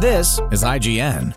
This is IGN.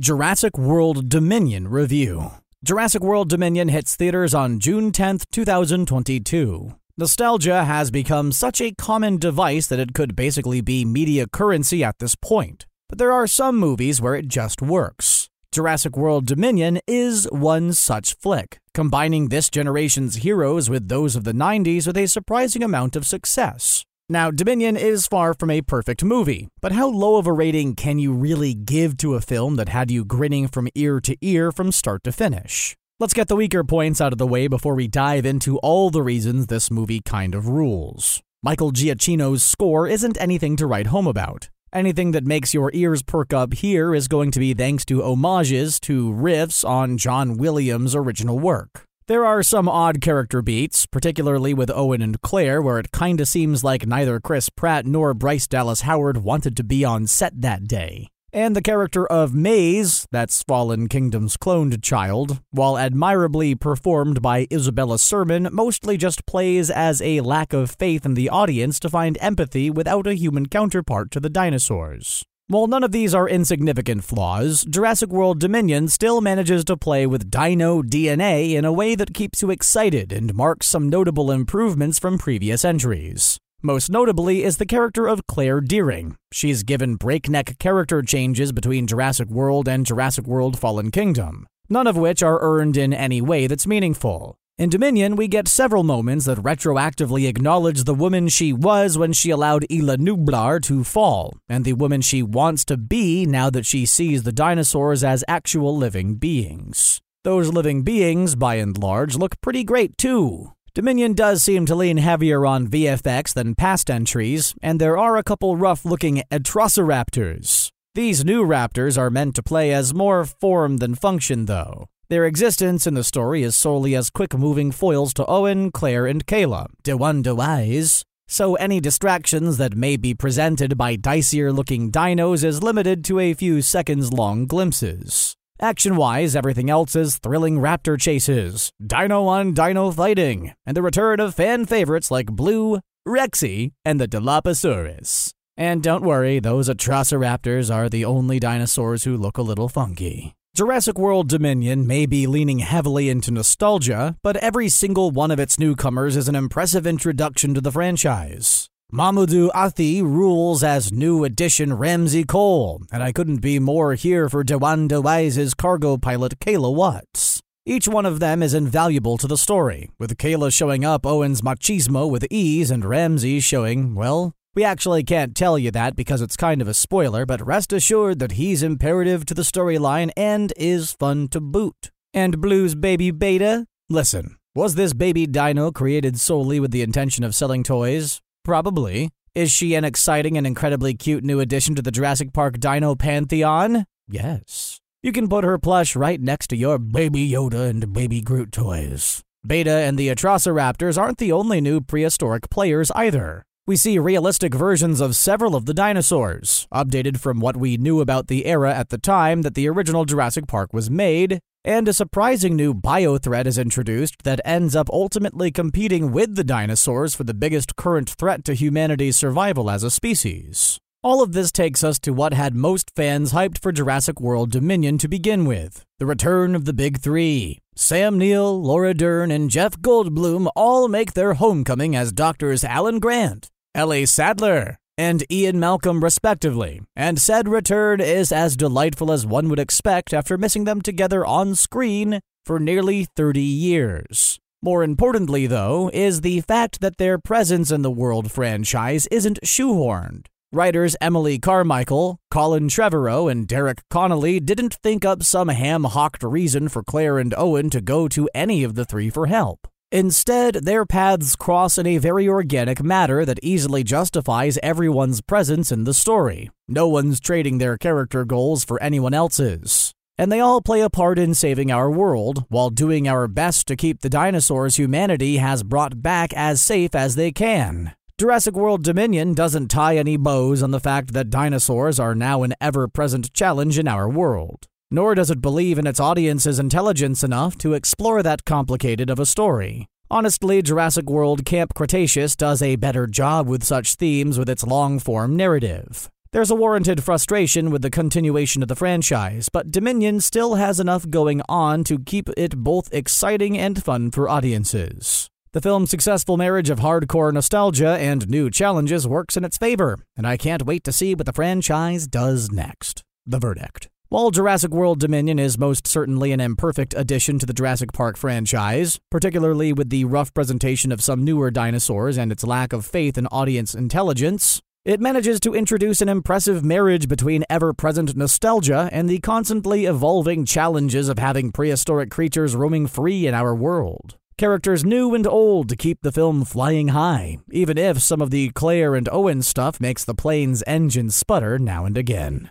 Jurassic World Dominion Review. Jurassic World Dominion hits theaters on June 10th, 2022. Nostalgia has become such a common device that it could basically be media currency at this point. But there are some movies where it just works. Jurassic World Dominion is one such flick, combining this generation's heroes with those of the 90s with a surprising amount of success. Now, Dominion is far from a perfect movie, but how low of a rating can you really give to a film that had you grinning from ear to ear from start to finish? Let's get the weaker points out of the way before we dive into all the reasons this movie kind of rules. Michael Giacchino's score isn't anything to write home about. Anything that makes your ears perk up here is going to be thanks to homages to riffs on John Williams' original work. There are some odd character beats, particularly with Owen and Claire, where it kinda seems like neither Chris Pratt nor Bryce Dallas Howard wanted to be on set that day. And the character of Maisie, that's Fallen Kingdom's cloned child, while admirably performed by Isabella Sermon, mostly just plays as a lack of faith in the audience to find empathy without a human counterpart to the dinosaurs. While none of these are insignificant flaws, Jurassic World Dominion still manages to play with dino DNA in a way that keeps you excited and marks some notable improvements from previous entries. Most notably is the character of Claire Dearing. She's given breakneck character changes between Jurassic World and Jurassic World Fallen Kingdom, none of which are earned in any way that's meaningful. In Dominion, we get several moments that retroactively acknowledge the woman she was when she allowed Isla Nublar to fall, and the woman she wants to be now that she sees the dinosaurs as actual living beings. Those living beings, by and large, look pretty great too. Dominion does seem to lean heavier on VFX than past entries, and there are a couple rough looking Atrociraptors. These new raptors are meant to play as more form than function, though. Their existence in the story is solely as quick moving foils to Owen, Claire, and Kayla, DeWanda Wise. So any distractions that may be presented by dicier looking dinos is limited to a few seconds long glimpses. Action wise, everything else is thrilling raptor chases, dino on dino fighting, and the return of fan favorites like Blue, Rexy, and the Dilophosaurus. And don't worry, those Atrociraptors are the only dinosaurs who look a little funky. Jurassic World Dominion may be leaning heavily into nostalgia, but every single one of its newcomers is an impressive introduction to the franchise. Mamoudou Athie rules as new addition Ramsey Cole, and I couldn't be more here for DeWanda Wise's cargo pilot Kayla Watts. Each one of them is invaluable to the story, with Kayla showing up Owen's machismo with ease and Ramsey showing, well, we actually can't tell you that because it's kind of a spoiler, but rest assured that he's imperative to the storyline and is fun to boot. And Blue's baby Beta? Listen, was this baby dino created solely with the intention of selling toys? Probably. Is she an exciting and incredibly cute new addition to the Jurassic Park dino pantheon? Yes. You can put her plush right next to your baby Yoda and baby Groot toys. Beta and the Atrociraptors aren't the only new prehistoric players either. We see realistic versions of several of the dinosaurs, updated from what we knew about the era at the time that the original Jurassic Park was made, and a surprising new bio threat is introduced that ends up ultimately competing with the dinosaurs for the biggest current threat to humanity's survival as a species. All of this takes us to what had most fans hyped for Jurassic World Dominion to begin with the return of the Big Three. Sam Neill, Laura Dern, and Jeff Goldblum all make their homecoming as Doctors Alan Grant, Ellie Sattler, and Ian Malcolm, respectively, and said return is as delightful as one would expect after missing them together on screen for nearly 30 years. More importantly, though, is the fact that their presence in the World franchise isn't shoehorned. Writers Emily Carmichael, Colin Trevorrow, and Derek Connolly didn't think up some ham hocked reason for Claire and Owen to go to any of the three for help. Instead, their paths cross in a very organic manner that easily justifies everyone's presence in the story. No one's trading their character goals for anyone else's. And they all play a part in saving our world while doing our best to keep the dinosaurs humanity has brought back as safe as they can. Jurassic World Dominion doesn't tie any bows on the fact that dinosaurs are now an ever present challenge in our world. Nor does it believe in its audience's intelligence enough to explore that complicated of a story. Honestly, Jurassic World Camp Cretaceous does a better job with such themes with its long form narrative. There's a warranted frustration with the continuation of the franchise, but Dominion still has enough going on to keep it both exciting and fun for audiences. The film's successful marriage of hardcore nostalgia and new challenges works in its favor, and I can't wait to see what the franchise does next. The verdict. While Jurassic World Dominion is most certainly an imperfect addition to the Jurassic Park franchise, particularly with the rough presentation of some newer dinosaurs and its lack of faith in audience intelligence, it manages to introduce an impressive marriage between ever present nostalgia and the constantly evolving challenges of having prehistoric creatures roaming free in our world. Characters new and old to keep the film flying high, even if some of the Claire and Owen stuff makes the plane's engine sputter now and again.